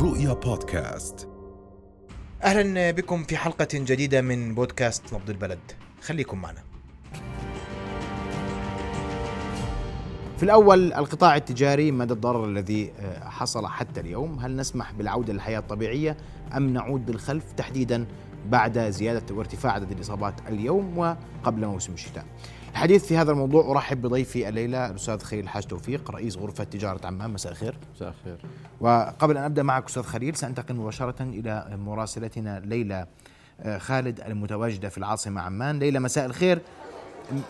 رؤيا بودكاست. أهلا بكم في حلقة جديدة من بودكاست نبض البلد. خليكم معنا. في الأول القطاع التجاري مدى الضرر الذي آه، حصل حتى اليوم. هل نسمح بالعودة للحياة الطبيعية أم نعود بالخلف تحديدا بعد زيادة وارتفاع عدد الإصابات اليوم وقبل موسم الشتاء؟ الحديث في هذا الموضوع أرحب بضيفي الليلة الأستاذ خليل الحاج توفيق رئيس غرفة تجارة عمان. مساء الخير. مساء الخير. وقبل أن أبدأ معك أستاذ خليل سأنتقل مباشرة إلى مراسلتنا ليلى آه، خالد المتواجدة في العاصمة عمان. ليلى مساء الخير.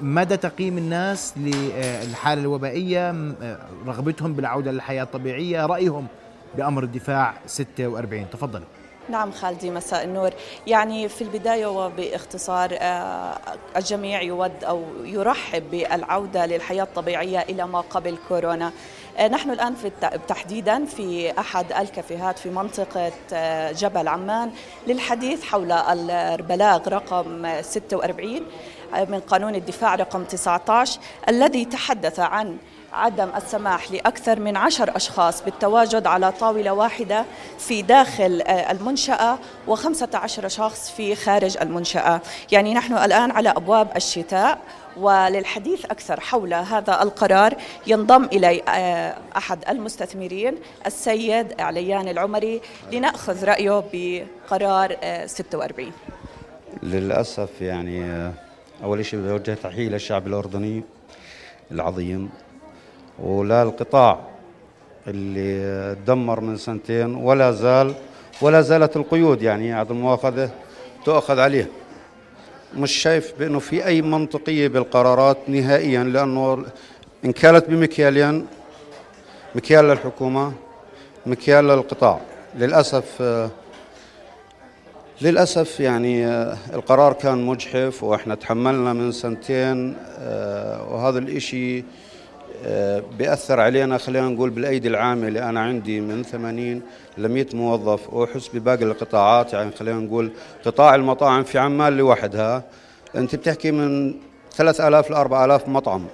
مدى تقييم الناس للحالة الوبائية؟ آه، رغبتهم بالعودة للحياة الطبيعية؟ رأيهم بأمر الدفاع 46 تفضل. نعم خالدي مساء النور. يعني في البداية وباختصار آه، الجميع يود أو يرحب بالعودة للحياة الطبيعية إلى ما قبل كورونا. آه، نحن الآن في تحديدا في أحد الكافيهات في منطقة جبل عمان للحديث حول البلاغ رقم 46 من قانون الدفاع رقم 19 الذي تحدث عن عدم السماح لأكثر من عشر أشخاص بالتواجد على طاولة واحدة في داخل آه، المنشأة وخمسة عشر شخص في خارج المنشأة. يعني نحن الآن على أبواب الشتاء وللحديث أكثر حول هذا القرار ينضم إلي آه، أحد المستثمرين السيد عليان العمري لنأخذ رأيه بقرار 46 آه، للأسف يعني أول شيء بدي أوجه تحية للشعب الأردني العظيم ولا القطاع اللي دمر من سنتين ولا زال ولا زالت القيود يعني هذا المؤاخذة تؤخذ عليه. مش شايف بأنه في أي منطقية بالقرارات نهائيا لأنه إن كانت بمكيالين مكيال للحكومة مكيال للقطاع. للأسف للأسف يعني القرار كان مجحف وإحنا تحملنا من سنتين وهذا الإشي بيأثر علينا خلينا نقول بالأيدي العاملة أنا عندي من 80 ل 100 موظف وأحس بباقي القطاعات يعني خلينا نقول قطاع المطاعم في عمان لوحدها. أنت بتحكي من 3000 ل 4000 مطعم.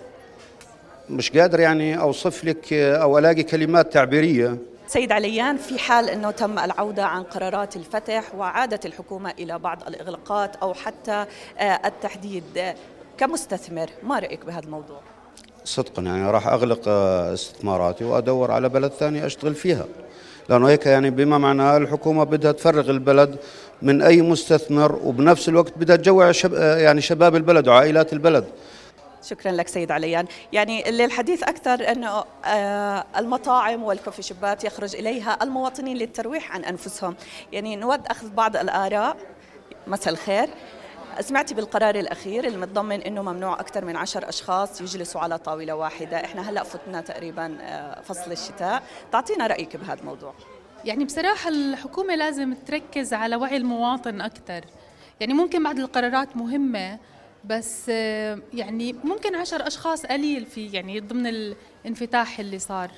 مش قادر يعني أوصف لك أو ألاقي كلمات تعبيرية. سيد عليان في حال إنه تم العودة عن قرارات الفتح وعادت الحكومة إلى بعض الإغلاقات أو حتى آه، التحديد كمستثمر ما رأيك بهذا الموضوع؟ صدقا يعني راح أغلق آه، استثماراتي وأدور على بلد ثاني أشتغل فيها. لأنه هيك يعني بما معناه الحكومة بدها تفرغ البلد من أي مستثمر وبنفس الوقت بدها تجوع شب آه، يعني شباب البلد وعائلات البلد. شكرا لك سيد عليان. يعني للحديث أكثر أنه آه، المطاعم والكوفي شوبات يخرج إليها المواطنين للترويح عن أنفسهم. يعني نود أخذ بعض الآراء. مساء الخير. سمعتي بالقرار الأخير المتضمن أنه ممنوع أكثر من عشر أشخاص يجلسوا على طاولة واحدة؟ إحنا هلأ فتنا تقريبا آه، فصل الشتاء. تعطينا رأيك بهذا الموضوع. يعني بصراحة الحكومة لازم تركز على وعي المواطن أكثر. يعني ممكن بعض القرارات مهمة بس يعني ممكن عشر أشخاص قليل في يعني ضمن الانفتاح اللي صار.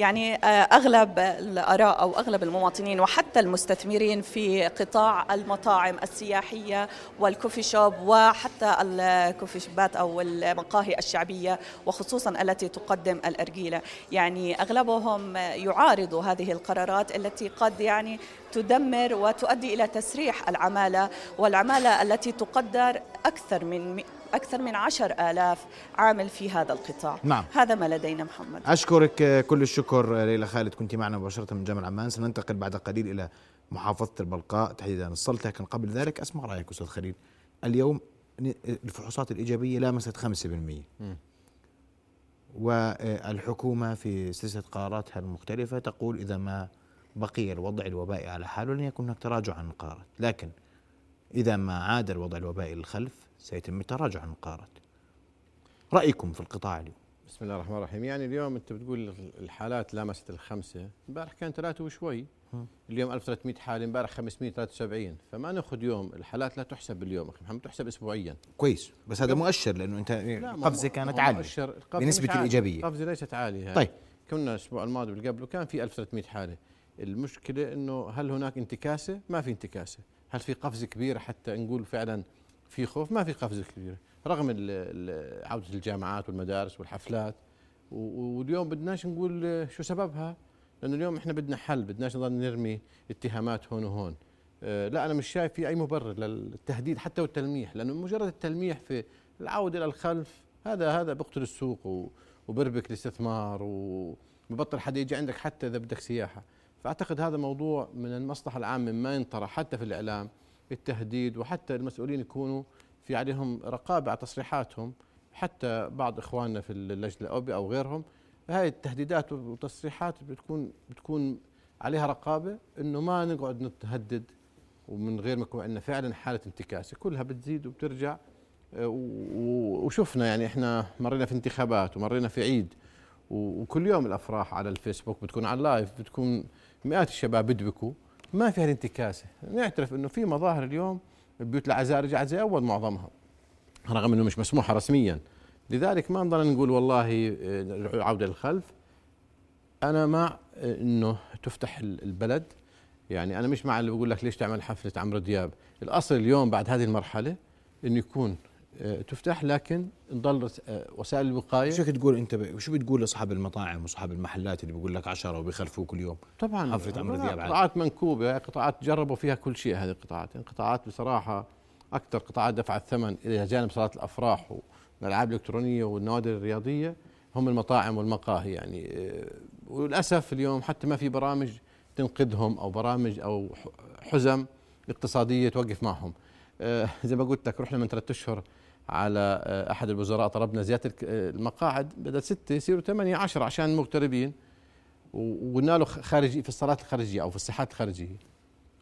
يعني آه، أغلب الآراء أو أغلب المواطنين وحتى المستثمرين في قطاع المطاعم السياحية والكوفي شوب وحتى الكوفي شوبات أو المقاهي الشعبية وخصوصا التي تقدم الأرجيلة، يعني أغلبهم يعارضوا هذه القرارات التي قد يعني تدمر وتؤدي إلى تسريح العمالة والعمالة التي تقدر أكثر من أكثر من عشر آلاف عامل في هذا القطاع. نعم. هذا ما لدينا محمد. أشكرك كل الشكر ليلى خالد كنت معنا مباشرة من جامع عمان سننتقل بعد قليل إلى محافظة البلقاء. تحديدا السلطة لكن قبل ذلك أسمع رأيك أستاذ خليل. اليوم الفحوصات الإيجابية لامست 5% والحكومة في سلسلة قراراتها المختلفة تقول إذا ما بقي الوضع الوبائي على حاله لن يكون هناك تراجع عن القرارات. لكن إذا ما عاد الوضع الوبائي للخلف سيتم التراجع عن القرارات رأيكم في القطاع اليوم. بسم الله الرحمن الرحيم. يعني اليوم أنت بتقول الحالات لامست الخمسة. امبارح كان ثلاثة وشوي اليوم 1300 حالة امبارح 573 فما نأخذ يوم الحالات لا تحسب باليوم أخي محمد تحسب اسبوعيا. كويس. بس هذا مؤشر لأنه أنت قفزة كانت عالية. مؤشر. بنسبه الايجابيه قفزه ليست عالية. طيب. كنا الأسبوع الماضي واللي قبله كان في 1300 حالة. المشكلة إنه هل هناك انتكاسة؟ ما في انتكاسة. هل في قفزه كبيره حتى نقول فعلا في خوف؟ ما في قفزه كبيره رغم عودة الجامعات والمدارس والحفلات واليوم بدناش نقول شو سببها؟ لأنه اليوم إحنا بدنا حل بدناش نضل نرمي اتهامات هون وهون. آه، لا أنا مش شايف في أي مبرر للتهديد حتى والتلميح لأنه مجرد التلميح في العودة إلى الخلف هذا هذا بيقتل السوق وبربك الاستثمار وببطل حدا يجي عندك حتى إذا بدك سياحة. فأعتقد هذا موضوع من المصلحة العامة ما ينطرح حتى في الإعلام التهديد وحتى المسؤولين يكونوا في عليهم رقابة على تصريحاتهم. حتى بعض إخواننا في اللجنة الاوبئه أو غيرهم هاي التهديدات والتصريحات بتكون بتكون عليها رقابة إنه ما نقعد نتهدد ومن غير ما يكون عندنا فعلا حالة انتكاسة. كلها بتزيد وبترجع آه، وشفنا يعني إحنا مرينا في انتخابات ومرينا في عيد. وكل يوم الأفراح على الفيسبوك بتكون على اللايف بتكون مئات الشباب بدبكوا ما في هالانتكاسه نعترف إنه في مظاهر اليوم البيوت العزاء رجعت زي أول معظمها رغم إنه مش مسموحة رسميا. لذلك ما نضل نقول والله آه، عودة للخلف. أنا مع إنه تفتح البلد. يعني أنا مش مع اللي بقول لك ليش تعمل حفلة عمرو دياب. الأصل اليوم بعد هذه المرحلة إنه يكون آه، تفتح لكن نضل آه، وسائل الوقاية. شو تقول أنت ب... شو بتقول لاصحاب المطاعم واصحاب المحلات اللي بيقول لك عشرة كل يوم؟ طبعا حفله عمرو دياب قطاعات منكوبة قطاعات جربوا فيها كل شيء هذه القطاعات. يعني قطاعات بصراحة أكثر قطاعات دفعت ثمن إلى جانب صلاه الأفراح والألعاب الإلكترونية والنوادر الرياضية هم المطاعم والمقاهي يعني. آه، وللأسف اليوم حتى ما في برامج تنقذهم أو برامج أو حزم اقتصادية توقف معهم. زي ما قلت لك رحنا من ثلاثة أشهر على آه، أحد الوزراء طلبنا زيادة آه، المقاعد بدل ستة يصيروا ثمانية عشر عشان المغتربين وقلنا له خارجي في الصالات الخارجية أو في الساحات الخارجية.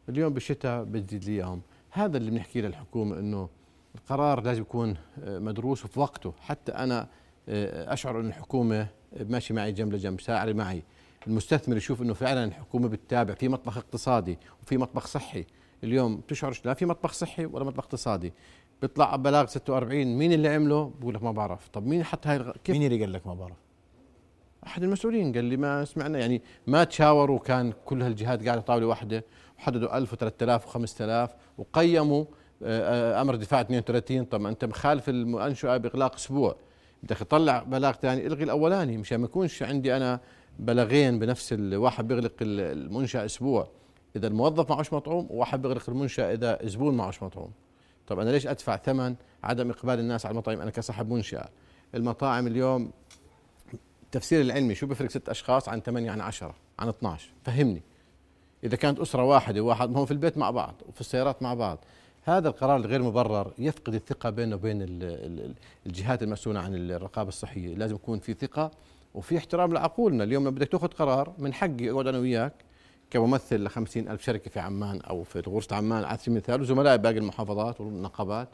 اليوم بالشتاء بتزيد لي إياهم. هذا اللي بنحكي للحكومه إنه القرار لازم يكون آه، مدروس وفي وقته. حتى أنا أشعر إن الحكومة ماشي معي جنب لجنب ساعري معي. المستثمر يشوف إنه فعلا الحكومة بتتابع في مطبخ اقتصادي وفي مطبخ صحي. اليوم تشعرش لا في مطبخ صحي ولا مطبخ اقتصادي. بيطلع بلاغ 46 مين اللي عمله؟ بقول لك ما بعرف. طب مين حط هاي كيف؟ مين اللي قال لك ما بعرف؟ أحد المسؤولين قال لي ما سمعنا يعني ما تشاوروا كان كل هالجهات قاعدة طاولة واحدة وحددوا 1000 و3000 و5000 وقيموا آه، آه، أمر دفاع 32 طب أنت مخالف المنشاه بإغلاق أسبوع. بدك تطلع بلاغ ثاني إلغي الأولاني مشان ما يكونش عندي أنا بلاغين بنفس الواحد بيغلق المنشاه أسبوع. إذا الموظف معوش مطعوم وواحد بيغلق المنشاه إذا زبون معوش مطعوم. طب أنا ليش أدفع ثمن عدم إقبال الناس على المطاعم؟ أنا كصاحب منشأة. المطاعم اليوم التفسير العلمي شو بيفرق ست أشخاص عن ثمانية عن عشرة عن 12 فهمني. إذا كانت أسرة واحدة واحد هم في البيت مع بعض وفي السيارات مع بعض. هذا القرار الغير مبرر يفقد الثقة بينه وبين الجهات المسؤولة عن الرقابة الصحية. لازم يكون في ثقة وفي احترام لعقولنا. اليوم لما بدك تأخذ قرار من حقي أقعد أنا وياك. كممثل ل ألف شركة في عمان أو في غرفة عمان على سبيل المثال وزملائي باقي المحافظات والنقابات.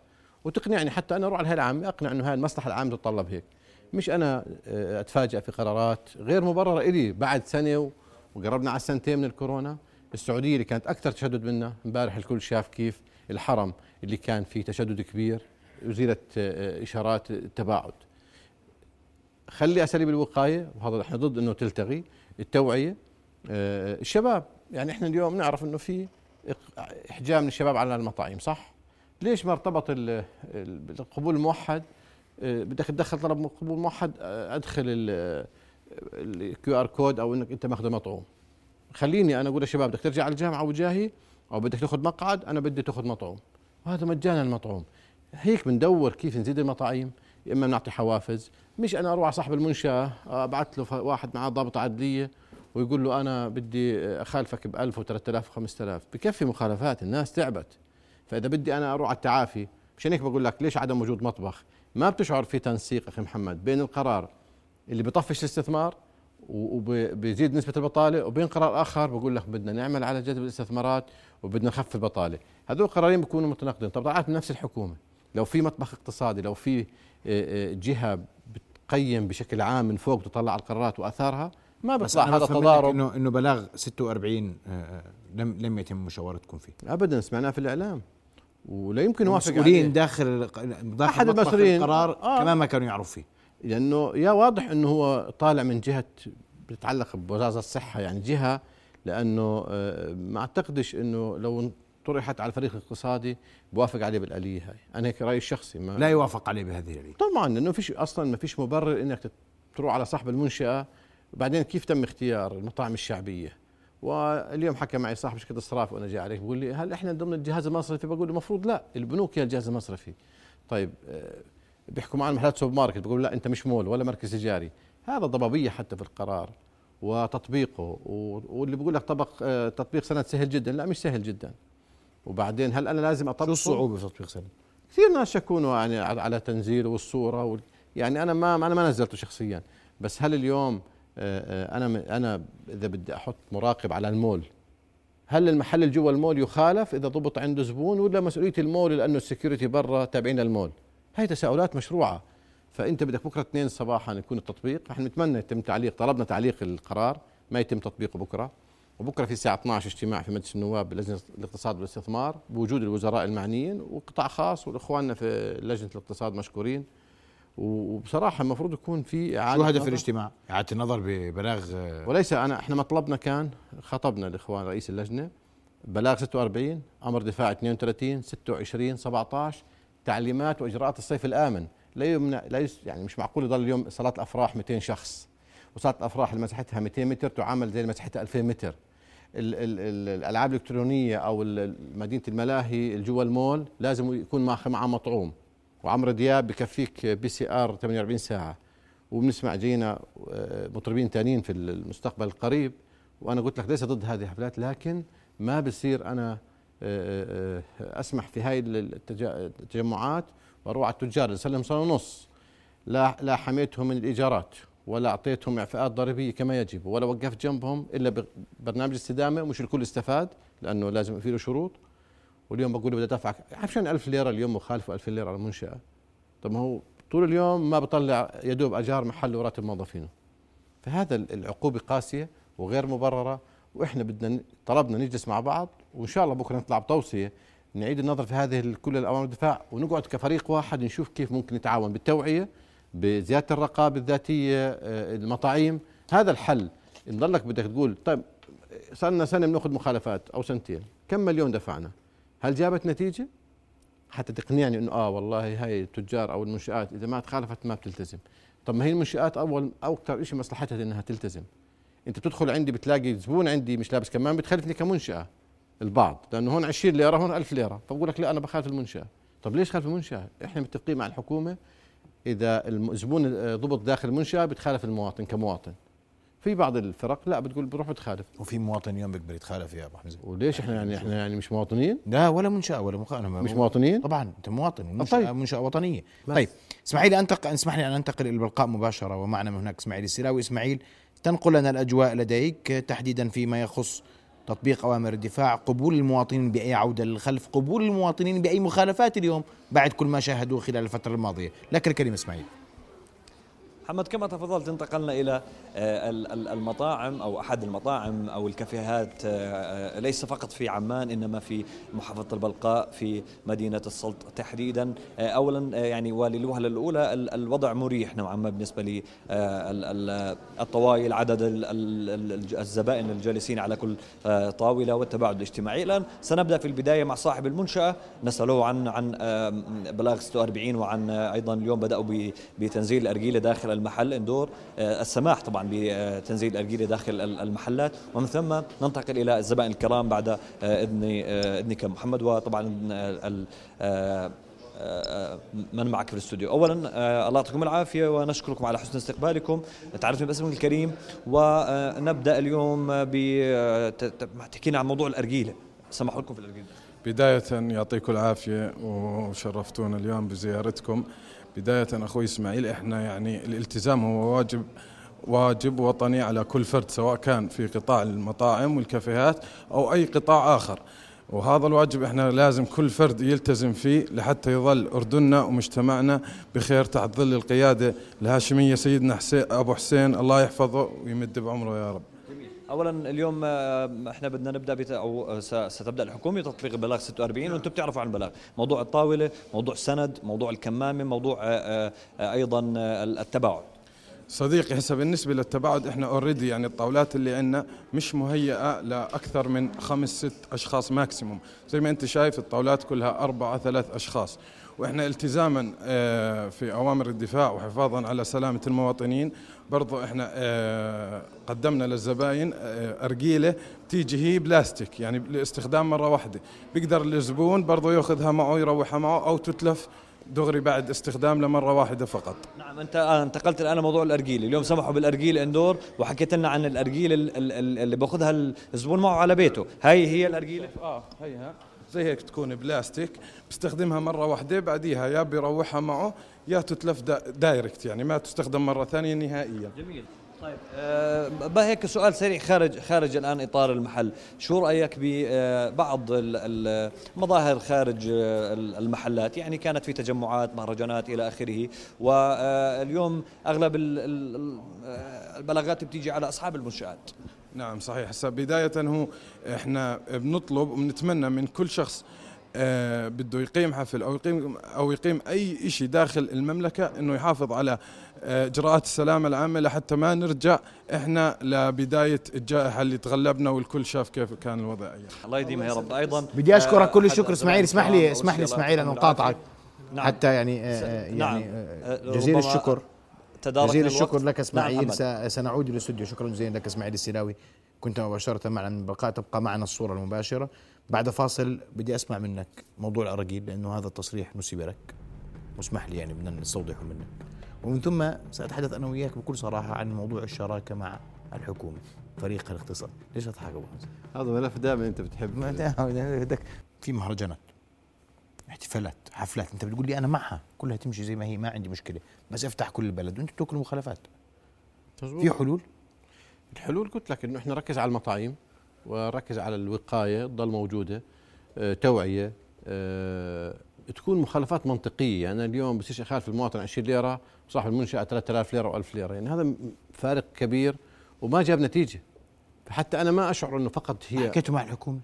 وتقنعني حتى أنا أروح على الهيئة العامة أقنع أنه هاي المصلحة العامة تتطلب هيك. مش أنا آه، أتفاجأ في قرارات غير مبررة إلي بعد سنة وقربنا على سنتين من الكورونا. السعودية اللي كانت أكثر تشدد منا امبارح الكل شاف كيف الحرم اللي كان فيه تشدد كبير أزيلت آه، إشارات التباعد. خلي أساليب الوقاية وهذا إحنا ضد أنه تلتغي التوعية الشباب يعني إحنا اليوم نعرف إنه في احجام من الشباب على المطاعم صح؟ ليش ما ارتبط القبول الموحد؟ آه، بدك تدخل طلب قبول موحد آه، أدخل ال QR code أو إنك أنت ماخذ مطعوم. خليني أنا أقول للشباب بدك ترجع على الجامعة وجاهي أو بدك تاخذ مقعد أنا بدي تاخذ مطعوم. وهذا مجانا المطعوم. هيك بندور كيف نزيد المطاعيم يا إما بنعطي حوافز. مش أنا أروح على صاحب المنشأة أبعث له واحد معاه ضابط عدلية ويقول له أنا بدي أخالفك ب 1000 و3000 و5000 بكفي مخالفات الناس تعبت. فإذا بدي أنا أروح على التعافي مشان هيك بقول لك ليش عدم وجود مطبخ؟ ما بتشعر في تنسيق أخي محمد بين القرار اللي بطفش الاستثمار وبيزيد نسبة البطالة وبين قرار آخر بقول لك بدنا نعمل على جذب الاستثمارات وبدنا نخفف البطالة. هذول القرارين بيكونوا متناقضين. طب طلعت من نفس الحكومة. لو في مطبخ اقتصادي لو في آه، آه، جهة بتقيم بشكل عام من فوق تطلع على القرارات وآثارها ما بيطلع هذا تضارب انه إنه بلاغ 46 آه، آه، لم لم يتم مشاورتكم فيه. ابدا سمعناه في الإعلام. ولا يمكن يوافق المسؤولين داخل داخل أحد المسؤولين. القرار آه. كمان ما كانوا يعرفوا فيه. لأنه يا واضح إنه هو طالع من جهة بتتعلق بوزارة الصحة يعني جهة لأنه آه، ما أعتقدش إنه لو طرحت على الفريق الاقتصادي بوافق عليه بالآلية هاي. أنا هيك رايي الشخصي ما لا يوافق عليه بهذه الآلية. طبعا لأنه فيش أصلا ما فيش مبرر إنك تروح على صاحب المنشأة بعدين كيف تم اختيار المطاعم الشعبية؟ واليوم حكى معي صاحب شركة الصراف وأنا جاي عليك بقول لي هل إحنا ضمن الجهاز المصرفي؟ بقول له المفروض لا البنوك هي الجهاز المصرفي. طيب آه، بيحكوا معنا محلات سوبر ماركت بقول لا أنت مش مول ولا مركز تجاري. هذا ضبابية حتى في القرار وتطبيقه واللي بقول لك طبق آه، تطبيق سند سهل جدا. لا مش سهل جدا. وبعدين هل أنا لازم اطبق شو الصعوبة في تطبيق سند؟ كثير ناس شكونوا يعني على تنزيله والصورة وال يعني أنا ما أنا ما نزلته شخصيا. بس هل اليوم أنا أنا إذا بدي أحط مراقب على المول هل المحل اللي جوا المول يخالف إذا ضبط عنده زبون ولا مسؤولية المول لأنه السكيورتي برا تابعين المول هاي تساؤلات مشروعة. فأنت بدك بكرة اثنين صباحا يكون التطبيق. نحن نتمنى يتم تعليق طلبنا تعليق القرار ما يتم تطبيقه بكرة. وبكرة في الساعة 12 اجتماع في مجلس النواب بلجنه الاقتصاد والاستثمار بوجود الوزراء المعنيين وقطاع خاص وإخواننا في لجنة الاقتصاد مشكورين. وبصراحة المفروض يكون في إعادة شو هدف الاجتماع؟ إعادة النظر ببلاغ وليس أنا إحنا مطلبنا كان خطبنا الاخوان رئيس اللجنة بلاغ 46 أمر دفاع 32 26 17 تعليمات وإجراءات الصيف الآمن. لا يمنع لا يعني مش معقول يضل اليوم صلاة الأفراح 200 شخص. وصلاة الأفراح اللي مساحتها 200 متر تعامل زي مساحتها 2000 متر. ال ال ال الألعاب الإلكترونية أو مدينة الملاهي جوا المول لازم يكون معها مطعوم. وعمرو دياب بكفيك PCR 48 ساعة. وبنسمع جينا آه، مطربين ثانيين في المستقبل القريب. وأنا قلت لك ليس ضد هذه الحفلات لكن ما بصير أنا آه، آه، أسمح في هاي التجمعات وأروح على التجار اللي سنه ونص لا لا حميتهم من الإيجارات ولا أعطيتهم إعفاءات ضريبية كما يجب ولا وقفت جنبهم إلا ببرنامج الاستدامة مش الكل استفاد لأنه لازم في له شروط. واليوم بقول بدي ادفع عشان 1000 ليرة اليوم مخالفة 2000 ليرة على المنشأة؟ طب ما هو طول اليوم ما بطلع يدوب أجار محل وراتب موظفينه. فهذا العقوبة قاسية وغير مبررة وإحنا بدنا طلبنا نجلس مع بعض وإن شاء الله بكرة نطلع بتوصية نعيد النظر في هذه كل الأوامر الدفاع ونقعد كفريق واحد نشوف كيف ممكن نتعاون بالتوعية بزيادة الرقابة الذاتية آه، المطاعيم. هذا الحل. إن ضلك بدك تقول طيب صار لنا سنة بنأخذ مخالفات أو سنتين كم مليون دفعنا؟ هل جابت نتيجة؟ حتى تقنعني إنه آه والله هاي التجار أو المنشآت إذا ما تخالفت ما بتلتزم. طب ما هي المنشآت اول أو أكثر شيء مصلحتها إنها تلتزم. أنت بتدخل عندي بتلاقي زبون عندي مش لابس كمان بتخالفني كمنشأة. البعض لأنه هون 20 ليرة هون 1000 ليرة. فبقول لك لا أنا بخالف المنشأة. طب ليش خالف المنشأة؟ إحنا متفقين مع الحكومة إذا الزبون ضبط داخل المنشأة بتخالف المواطن كمواطن. في بعض الفرق لا بتقول بروح بتخالف وفي مواطن اليوم بيقدر يتخالف يا أبو حمزه وليش إحنا يعني إحنا يعني مش مواطنين؟ لا ولا منشأة ولا مخالفه مش مواطنين؟ طبعا أنت مواطن منشاه طيب. منشأة وطنية بس. طيب إسماعيل أنتقل اسمح لي أن أنتقل إلى البلقاء مباشرة ومعنا من هناك إسماعيل السلاوي إسماعيل تنقل لنا الأجواء لديك تحديدا فيما يخص تطبيق أوامر الدفاع قبول المواطنين بأي عودة للخلف قبول المواطنين بأي مخالفات اليوم بعد كل ما شاهدوه خلال الفترة الماضية لك الكلمة إسماعيل محمد كما تفضلت انتقلنا إلى آه، المطاعم أو أحد المطاعم أو الكافيهات آه، ليس فقط في عمان إنما في محافظة البلقاء في مدينة السلط تحديدا. آه، اولا يعني وللوهلة الأولى الوضع مريح نوعا ما بالنسبة للطوائل عدد الزبائن الجالسين على كل طاولة والتباعد الاجتماعي. الآن سنبدأ في البداية مع صاحب المنشأة. نساله عن عن بلاغ 46 وعن أيضا اليوم بدأوا بتنزيل الأرجيلة داخل المحل اندور آه، السماح طبعا بتنزيل الارجيله داخل المحلات. ومن ثم ننتقل إلى الزبائن الكرام بعد آه، إذن آه، إذنك محمد. وطبعا من معك في الاستوديو. اولا الله يعطيكم العافية ونشكركم على حسن استقبالكم. تعرفني باسمك الكريم. ونبدا اليوم بتحكينا عن موضوع الارجيله سمحوا لكم في الارجيله بداية يعطيكم العافية وشرفتونا اليوم بزيارتكم. بداية أخوي إسماعيل إحنا يعني الالتزام هو واجب واجب وطني على كل فرد سواء كان في قطاع المطاعم والكافيهات أو أي قطاع آخر وهذا الواجب إحنا لازم كل فرد يلتزم فيه لحتى يظل أردننا ومجتمعنا بخير تحت ظل القيادة الهاشمية سيدنا حسين أبو حسين الله يحفظه ويمد بعمره يا رب. اولا اليوم آه، إحنا بدنا نبدأ بت... أو آه، ستبدأ الحكومة تطبيق البلاغ 46 وأنتم بتعرفوا عن البلاغ. موضوع الطاولة موضوع السند موضوع الكمامة موضوع آه، أيضا التباعد. صديقي هسه بالنسبة للتباعد إحنا already يعني الطاولات اللي عندنا مش مهيئة لأكثر من خمس ست أشخاص maximum زي ما أنت شايف الطاولات كلها أربعة ثلاث أشخاص. وإحنا التزاما آه، في أوامر الدفاع وحفاظا على سلامة المواطنين. برضو إحنا آه، قدمنا للزباين آه، أرجيلة تيجي هي بلاستيك يعني لاستخدام مرة واحدة. بيقدر الزبون برضو يأخذها معه يروحها معه أو تتلف دغري بعد استخدام لمره واحدة فقط. نعم أنت انتقلت الآن لموضوع الارجيل اليوم سمحوا بالارجيل إندور وحكيت لنا عن الارجيل ال- ال- ال- اللي باخذها الزبون معه على بيته. هاي هي الأرجيلة؟ آه هيها. زي هيك تكون بلاستيك بستخدمها مرة واحدة بعديها يا بيروحها معه يا تتلف دا دايركت يعني ما تستخدم مرة ثانية نهائيا. جميل. طيب آه بقى هيك سؤال سريع خارج خارج الآن إطار المحل. شو رأيك ببعض المظاهر خارج آه، المحلات؟ يعني كانت في تجمعات مهرجانات إلى آخره واليوم أغلب ال- ال- ال- آه، البلاغات بتيجي على أصحاب المنشآت. نعم صحيح. هسا بداية هو إحنا بنطلب وبنتمنى من كل شخص آه بده يقيم حفل أو يقيم أو يقيم أي شيء داخل المملكة إنه يحافظ على آه، إجراءات السلامة العامة لحتى ما نرجع إحنا لبداية الجائحة اللي تغلبنا والكل شاف كيف كان الوضع. أيام. الله يديمها يا رب. أيضا بدي أشكرك كل آه، الشكر. أحد إسماعيل اسمح لي اسمح لي إسماعيل ان اقاطعك نعم. حتى يعني آه، نعم. يعني آه، آه، جزيل الشكر. تداركنا جزيل. الشكر لك نعم، اسماعيل. س- سنعود إلى الاستوديو شكرا جزيلا لك إسماعيل السلاوي كنت مباشرة معنا من بقاء تبقى معنا الصورة المباشرة. بعد فاصل بدي أسمع منك موضوع الاراجيل لأنه هذا التصريح نسب لك. واسمح لي يعني بدنا نستوضحه منك. ومن ثم سأتحدث أنا وياك بكل صراحة عن موضوع الشراكة مع الحكومة فريق الاقتصاد. ليش تضحك ابو حمزه؟ هذا ملف دائما أنت بتحب بدك في مهرجانات. احتفالات حفلات. انت بتقول لي أنا معها. كلها تمشي زي ما هي ما عندي مشكلة. بس أفتح كل البلد. وأنت بتاكل مخالفات. في حلول؟ الحلول قلت لك إنه إحنا نركز على المطاعم ونركز على الوقاية تضل موجودة آه، توعية آه، تكون مخالفات منطقية. يعني اليوم بصير يخالف المواطن 20 ليرة وصاحب المنشأة 3000 ليرة و1000 ليرة. يعني هذا فارق كبير وما جاب نتيجة. فحتى أنا ما أشعر إنه فقط هي حكيتوا مع الحكومة؟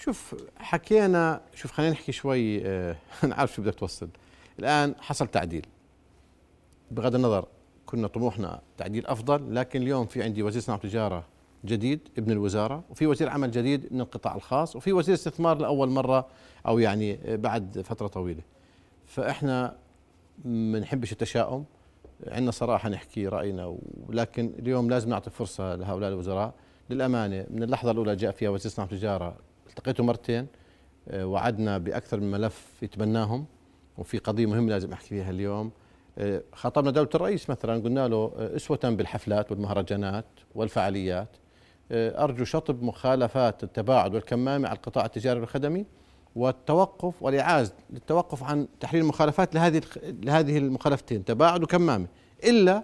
شوف حكينا شوف خلينا نحكي شوي آه، أنا عارف شو بدك توصل. الآن حصل تعديل. بغض النظر كنا طموحنا تعديل أفضل لكن اليوم في عندي وزير صناعة وتجارة جديد ابن الوزارة وفي وزير عمل جديد من القطاع الخاص وفي وزير استثمار لأول مرة أو يعني آه، بعد فترة طويلة. فإحنا ما نحبش التشاؤم. عندنا صراحة نحكي رأينا ولكن اليوم لازم نعطي فرصة لهؤلاء الوزراء. للأمانة من اللحظة الأولى جاء فيها وزير صناعة وتجارة التقيته مرتين آه، وعدنا بأكثر من ملف يتبناهم وفي قضية مهمة لازم أحكي فيها اليوم. آه، خاطبنا دولة الرئيس مثلا قلنا له آه، أسوة بالحفلات والمهرجانات والفعاليات. أرجو شطب مخالفات التباعد والكمامة على القطاع التجاري والخدمي والتوقف والإعاز للتوقف عن تحليل المخالفات لهذه لهذه المخالفتين تباعد وكمامة. إلا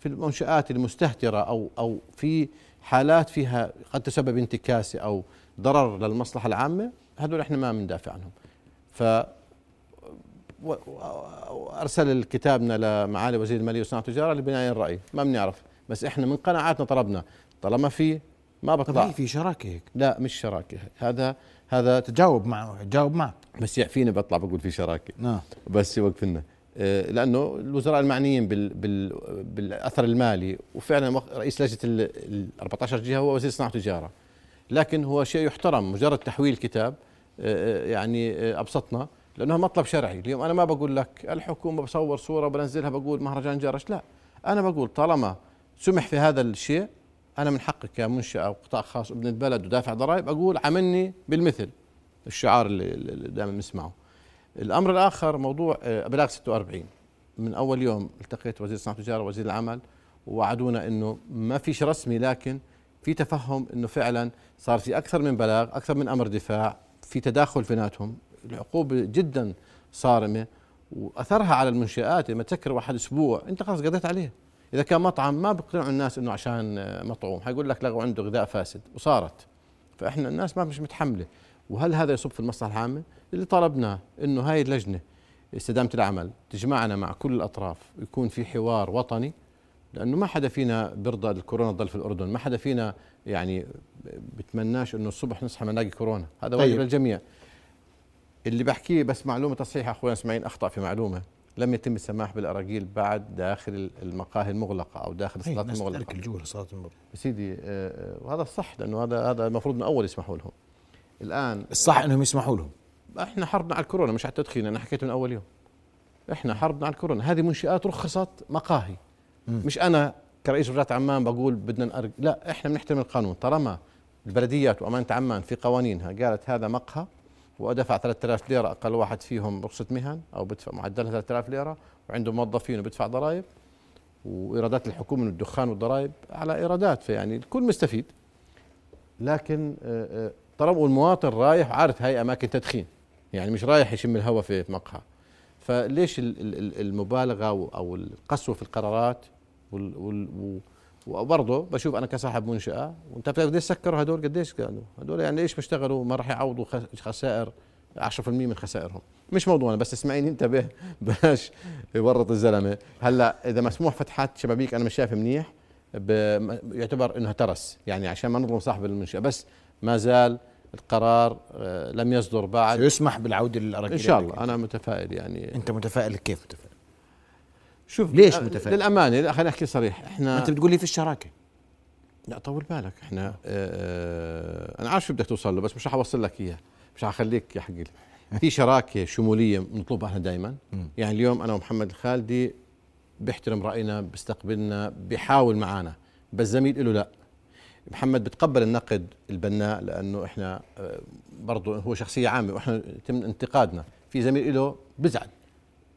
في المنشآت المستهترة أو أو في حالات فيها قد تسبب انتكاسة أو ضرر للمصلحة العامة هذول إحنا ما بندافع عنهم. ف وارسل كتابنا لمعالي وزير المالية والصناعه والتجاره لبناء الرأي. ما بنعرف. بس إحنا من قناعاتنا طلبنا طالما في ما بطلع في شراكة هيك. لا مش شراكة. هذا هذا تجاوب معه تجاوب معه بس يعفيني بطلع بقول في شراكة. نعم. بس يوقفنا آه، لأنه الوزراء المعنيين بال بال بالأثر المالي وفعلا رئيس لجنة ال ال 14 جهة هو وزير صناعة وتجارة. لكن هو شيء يحترم مجرد تحويل كتاب آه، آه، يعني آه، أبسطنا لأنه مطلب شرعي. اليوم أنا ما بقول لك الحكومة بصور صورة بنزلها بقول مهرجان جرش لا. أنا بقول طالما سمح في هذا الشيء أنا من حقك كمنشاه أو قطاع خاص ابن البلد ودافع ضرائب أقول عاملني بالمثل الشعار اللي, دائما بنسمعه الأمر الآخر موضوع أبلاغ 46 من أول يوم التقيت وزير الصناعه والتجاره ووزير العمل ووعدونا إنه ما فيش رسمي لكن في تفهم إنه فعلا صار في أكثر من بلاغ أكثر من أمر دفاع في تداخل بيناتهم. العقوبة جدا صارمة وأثرها على المنشآت. لما تسكر واحد أسبوع أنت خلاص قضيت عليه. إذا كان مطعم ما بيقنعوا الناس إنه عشان مطعوم حيقول لك لغوا عنده غذاء فاسد وصارت. فإحنا الناس ما مش متحملة. وهل هذا يصب في المصلحة العامة؟ اللي طلبناه إنه هاي اللجنة استدامة العمل تجمعنا مع كل الأطراف ويكون في حوار وطني لأنه ما حدا فينا بيرضى الكورونا تضل في الأردن ما حدا فينا يعني بتمناش إنه الصبح نصحى ما نلاقي كورونا هذا واجب طيب. للجميع. اللي بحكيه بس معلومة تصحيح أخوي إسماعيل أخطأ في معلومة. لم يتم السماح بالأراجيل بعد داخل المقاهي المغلقة أو داخل الصالات المغلقة. ترك الجوع لصلاة المغرب سيدي آه، آه، وهذا الصح لأنه هذا هذا المفروض من أول يسمحوا لهم. الآن الصح إنهم يسمحوا لهم. إحنا حربنا على الكورونا مش على التدخين أنا حكيت من أول يوم. إحنا حربنا على الكورونا. هذه منشآت رخصت مقاهي. مش أنا كرئيس وزارة عمان بقول بدنا نأرق. لا إحنا بنحترم القانون. طالما البلديات وأمانة عمان في قوانينها قالت هذا مقهى ودفع 3000 ليرة أقل واحد فيهم رخصة مهن أو بدفع معدلها 3000 ليرة وعنده موظفين وبدفع ضرائب وإيرادات الحكومة من الدخان والضرائب على إيرادات فيعني الكل مستفيد. لكن آه، آه، طالما المواطن رايح عارف هاي أماكن تدخين يعني مش رايح يشم الهواء في مقهى. فليش المبالغة أو القسوة في القرارات وبرضه بشوف أنا كصاحب منشأة وأنت بتعرف قديش سكروا هدول؟ قديش قالوا؟ هدول يعني إيش بيشتغلوا؟ ما راح يعوضوا خسائر 10% من خسائرهم. مش موضوعنا بس اسمعيني انتبه بلاش يورط الزلمة. هلأ إذا مسموح فتحات شبابيك أنا مش شايف منيح يعتبر انها ترس. يعني عشان ما نظلم صاحب المنشأة. بس ما زال القرار آه، لم يصدر بعد. يسمح بالعودة للأراضي إن شاء الله. أنا متفائل يعني. أنت متفائل كيف متفائل؟ شوف ليش متفائل؟ للأمانة خليني احكي صريح. إحنا أنت بتقول لي في الشراكة. لا طول بالك. إحنا آه, آه، أنا عارف شو بدك توصل له بس مش رح أوصل لك إياه. مش حخليك يا حقي في شراكة شمولية بنطلبها إحنا دائما يعني اليوم أنا ومحمد الخالدي بيحترم رأينا بيستقبلنا بيحاول معنا بس زميل له لا. محمد بتقبل النقد البناء لأنه إحنا آه، برضه هو شخصية عامة وإحنا يتم انتقادنا. في زميل له بزعل.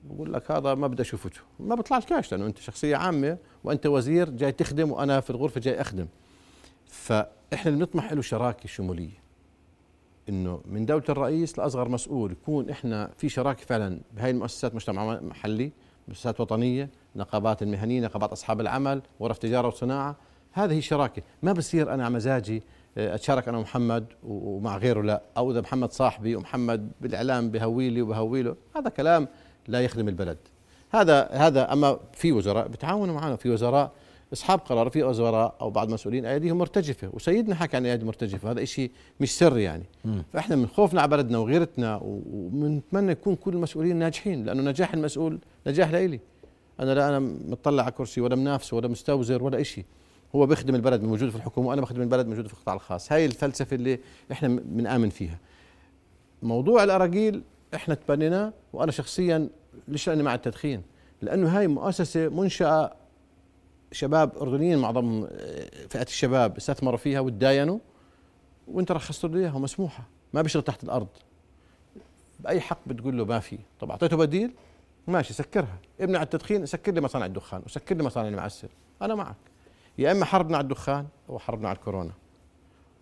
بقول لك هذا ما بدي اشوفه ما بيطلعش كاش لأنه أنت شخصية عامة وأنت وزير جاي تخدم وأنا في الغرفة جاي أخدم. فإحنا بنطمح له شراكة شمولية. إنه من دولة الرئيس لأصغر مسؤول يكون إحنا في شراكة فعلا بهاي المؤسسات مجتمع محلي مؤسسات وطنية نقابات المهنية نقابات أصحاب العمل غرف تجارة وصناعة. هذه شراكه ما بصير أنا مزاجي آه، أتشارك أنا ومحمد ومع غيره لا. أو إذا محمد صاحبي ومحمد بالإعلام بهويلي وبهويله. هذا كلام لا يخدم البلد. هذا هذا أما في وزراء بتعاونوا معنا في وزراء اصحاب قرار في وزراء أو بعض المسؤولين أيديهم مرتجفة. وسيدنا حكى عن أيدي مرتجفة. هذا شيء مش سر يعني. م. فإحنا من خوفنا على بلدنا وغيرتنا وبنتمنى يكون كل المسؤولين ناجحين لأنه نجاح المسؤول نجاح لإلي. أنا لا أنا مطلع على كرسي ولا منافس ولا مستوزر ولا شيء هو بيخدم البلد موجود في الحكومة وأنا بخدم البلد موجود في القطاع الخاص. هاي الفلسفة اللي إحنا بنآمن فيها. موضوع الأراجيل إحنا تبنيناه وأنا شخصيا ليش لاني مع التدخين. لأنه هاي مؤسسة منشأة شباب أردنيين معظم فئة الشباب استثمروا فيها وتداينوا وانت رخصت له إياها مسموحة. ما بيشتغل تحت الأرض. بأي حق بتقول له ما في؟ طب أعطيته بديل؟ ماشي سكرها. امنع التدخين سكر لي مصانع الدخان وسكر لي مصانع المعسل أنا معك. يا إما حربنا على الدخان أو حربنا على الكورونا.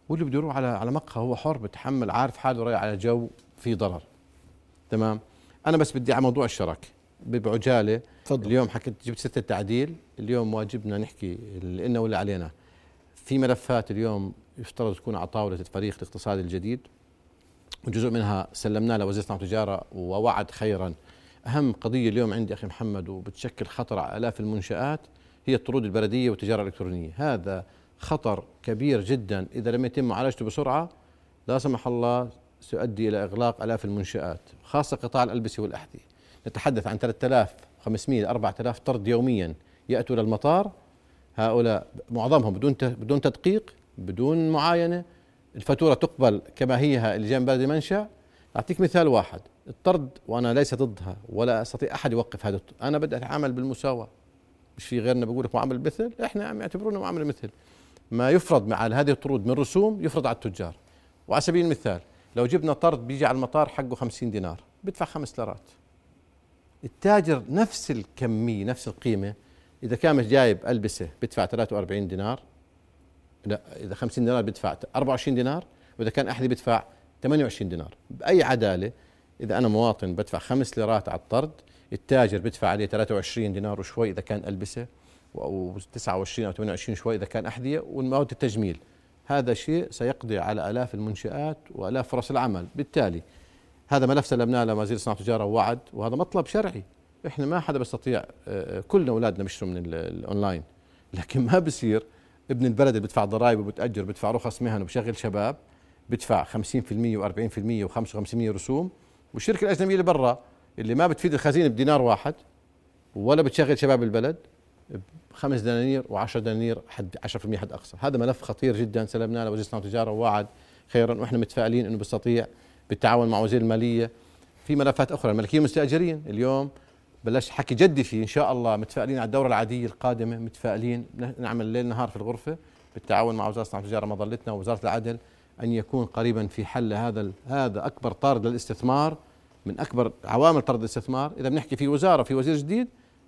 واللي بده يروح على على مقهى هو حر بتحمل عارف حاله رايح على جو في ضرر. تمام؟ أنا بس بدي على موضوع الشراكه بعجاله فضل. اليوم حكيت جبت ست التعديل اليوم واجبنا نحكي اللي لنا ولا علينا. في ملفات اليوم يفترض تكون على طاولة الفريق الاقتصادي الجديد. وجزء منها سلمناه لوزير الصناعه والتجاره ووعد خيرا. أهم قضية اليوم عندي أخي محمد وبتشكل خطر على آلاف المنشآت هي الطرود البلدية والتجارة الإلكترونية. هذا خطر كبير جدا. إذا لم يتم معالجته بسرعة لا سمح الله سيؤدي إلى إغلاق آلاف المنشآت خاصة قطاع الالبسه والأحذية. نتحدث عن 3500 4000 طرد يوميا يأتوا للمطار هؤلاء معظمهم بدون بدون تدقيق بدون معاينة. الفاتورة تقبل كما هي اللي جاء من بلد المنشأ. أعطيك مثال واحد الطرد وأنا ليس ضدها ولا أستطيع أحد يوقف هذا أنا بدي أتعامل بالمساواة. مش في غيرنا بقول لك معامله مثل إحنا عم يعتبرونا معامله مثل. ما يفرض مع هذه الطرود من رسوم يفرض على التجار. وعلى سبيل المثال لو جبنا طرد بيجي على المطار حقه 50 دينار بدفع خمس ليرات. التاجر نفس الكمية نفس القيمة إذا كان جايب ألبسة بدفع 43 دينار لا إذا 50 دينار بدفع 24 دينار وإذا كان أحذية بدفع 28 دينار. بأي عدالة إذا أنا مواطن بدفع خمس ليرات على الطرد التاجر بدفع عليه 23 دينار وشوي إذا كان ألبسة أو 29 أو 28 شوي إذا كان أحذية والمواد التجميل. هذا شيء سيقضي على آلاف المنشآت وآلاف فرص العمل. بالتالي هذا ملف سلمناه لوزير الصناعه والتجاره ووعد وهذا مطلب شرعي. إحنا ما حدا بيستطيع آه، كلنا أولادنا بيشتروا من الأونلاين. لكن ما بصير ابن البلد اللي بدفع ضرائب وبتأجر بدفع رخص مهن وبشغل شباب بدفع 50% و40% و55% رسوم. والشركة الأجنبية اللي برا اللي ما بتفيد الخزينه بدينار واحد ولا بتشغل شباب البلد بخمس دنانير و10 دنانير حد 10% حد أقصى. هذا ملف خطير جدا سلمناه لوزير الصناعة والتجارة ووعد خيرا وإحنا متفائلين إنه بيستطيع بالتعاون مع وزير المالية. في ملفات أخرى الملكية المستاجرين اليوم بلش حكي جدي فيه إن شاء الله متفائلين على الدورة العادية القادمة متفائلين نعمل ليل نهار في الغرفة بالتعاون مع وزارة الصناعة والتجارة مظلتنا ووزارة العدل أن يكون قريبا في حل هذا هذا أكبر طارد للاستثمار من أكبر عوامل طرد الاستثمار. إذا بنحكي في وزارة في وزير جديد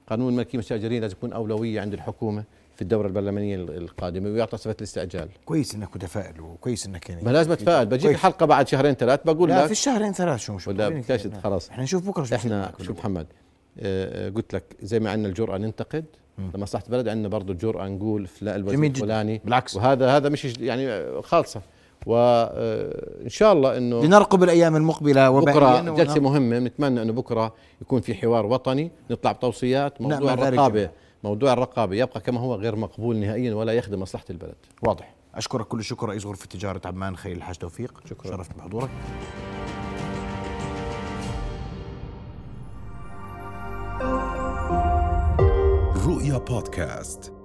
قانون الملكيه المستاجرين لازم يكون أولوية عند الحكومة في الدورة البرلمانية القادمة ويعطى صفة الاستعجال كويس إنك متفائل وكويس إنك يعني ما لازم أتفائل بجيك حلقة بعد شهرين ثلاث بقول لا لك. في الشهرين ثلاث شو مش ولا خلاص. إحنا نشوف بكرة شو إحنا شو محمد آه، آه، قلت لك زي ما عندنا الجرأة ننتقد لمصلحة البلد عندنا برضه الجرأة نقول فلان الوزير الفلاني. بالعكس. وهذا هذا مش يعني خالصة. وان شاء الله إنه لنرقب الأيام المقبلة بكرة جلسة مهمة نتمنى إنه بكرة يكون في حوار وطني نطلع بتوصيات موضوع الرقابة موضوع الرقابة يبقى كما هو غير مقبول نهائيا ولا يخدم مصلحة البلد. واضح. أشكرك كل الشكر رئيس غرفة تجارة عمان خير الحاج توفيق. شكرا. شرفت بحضورك. رؤيا بودكاست.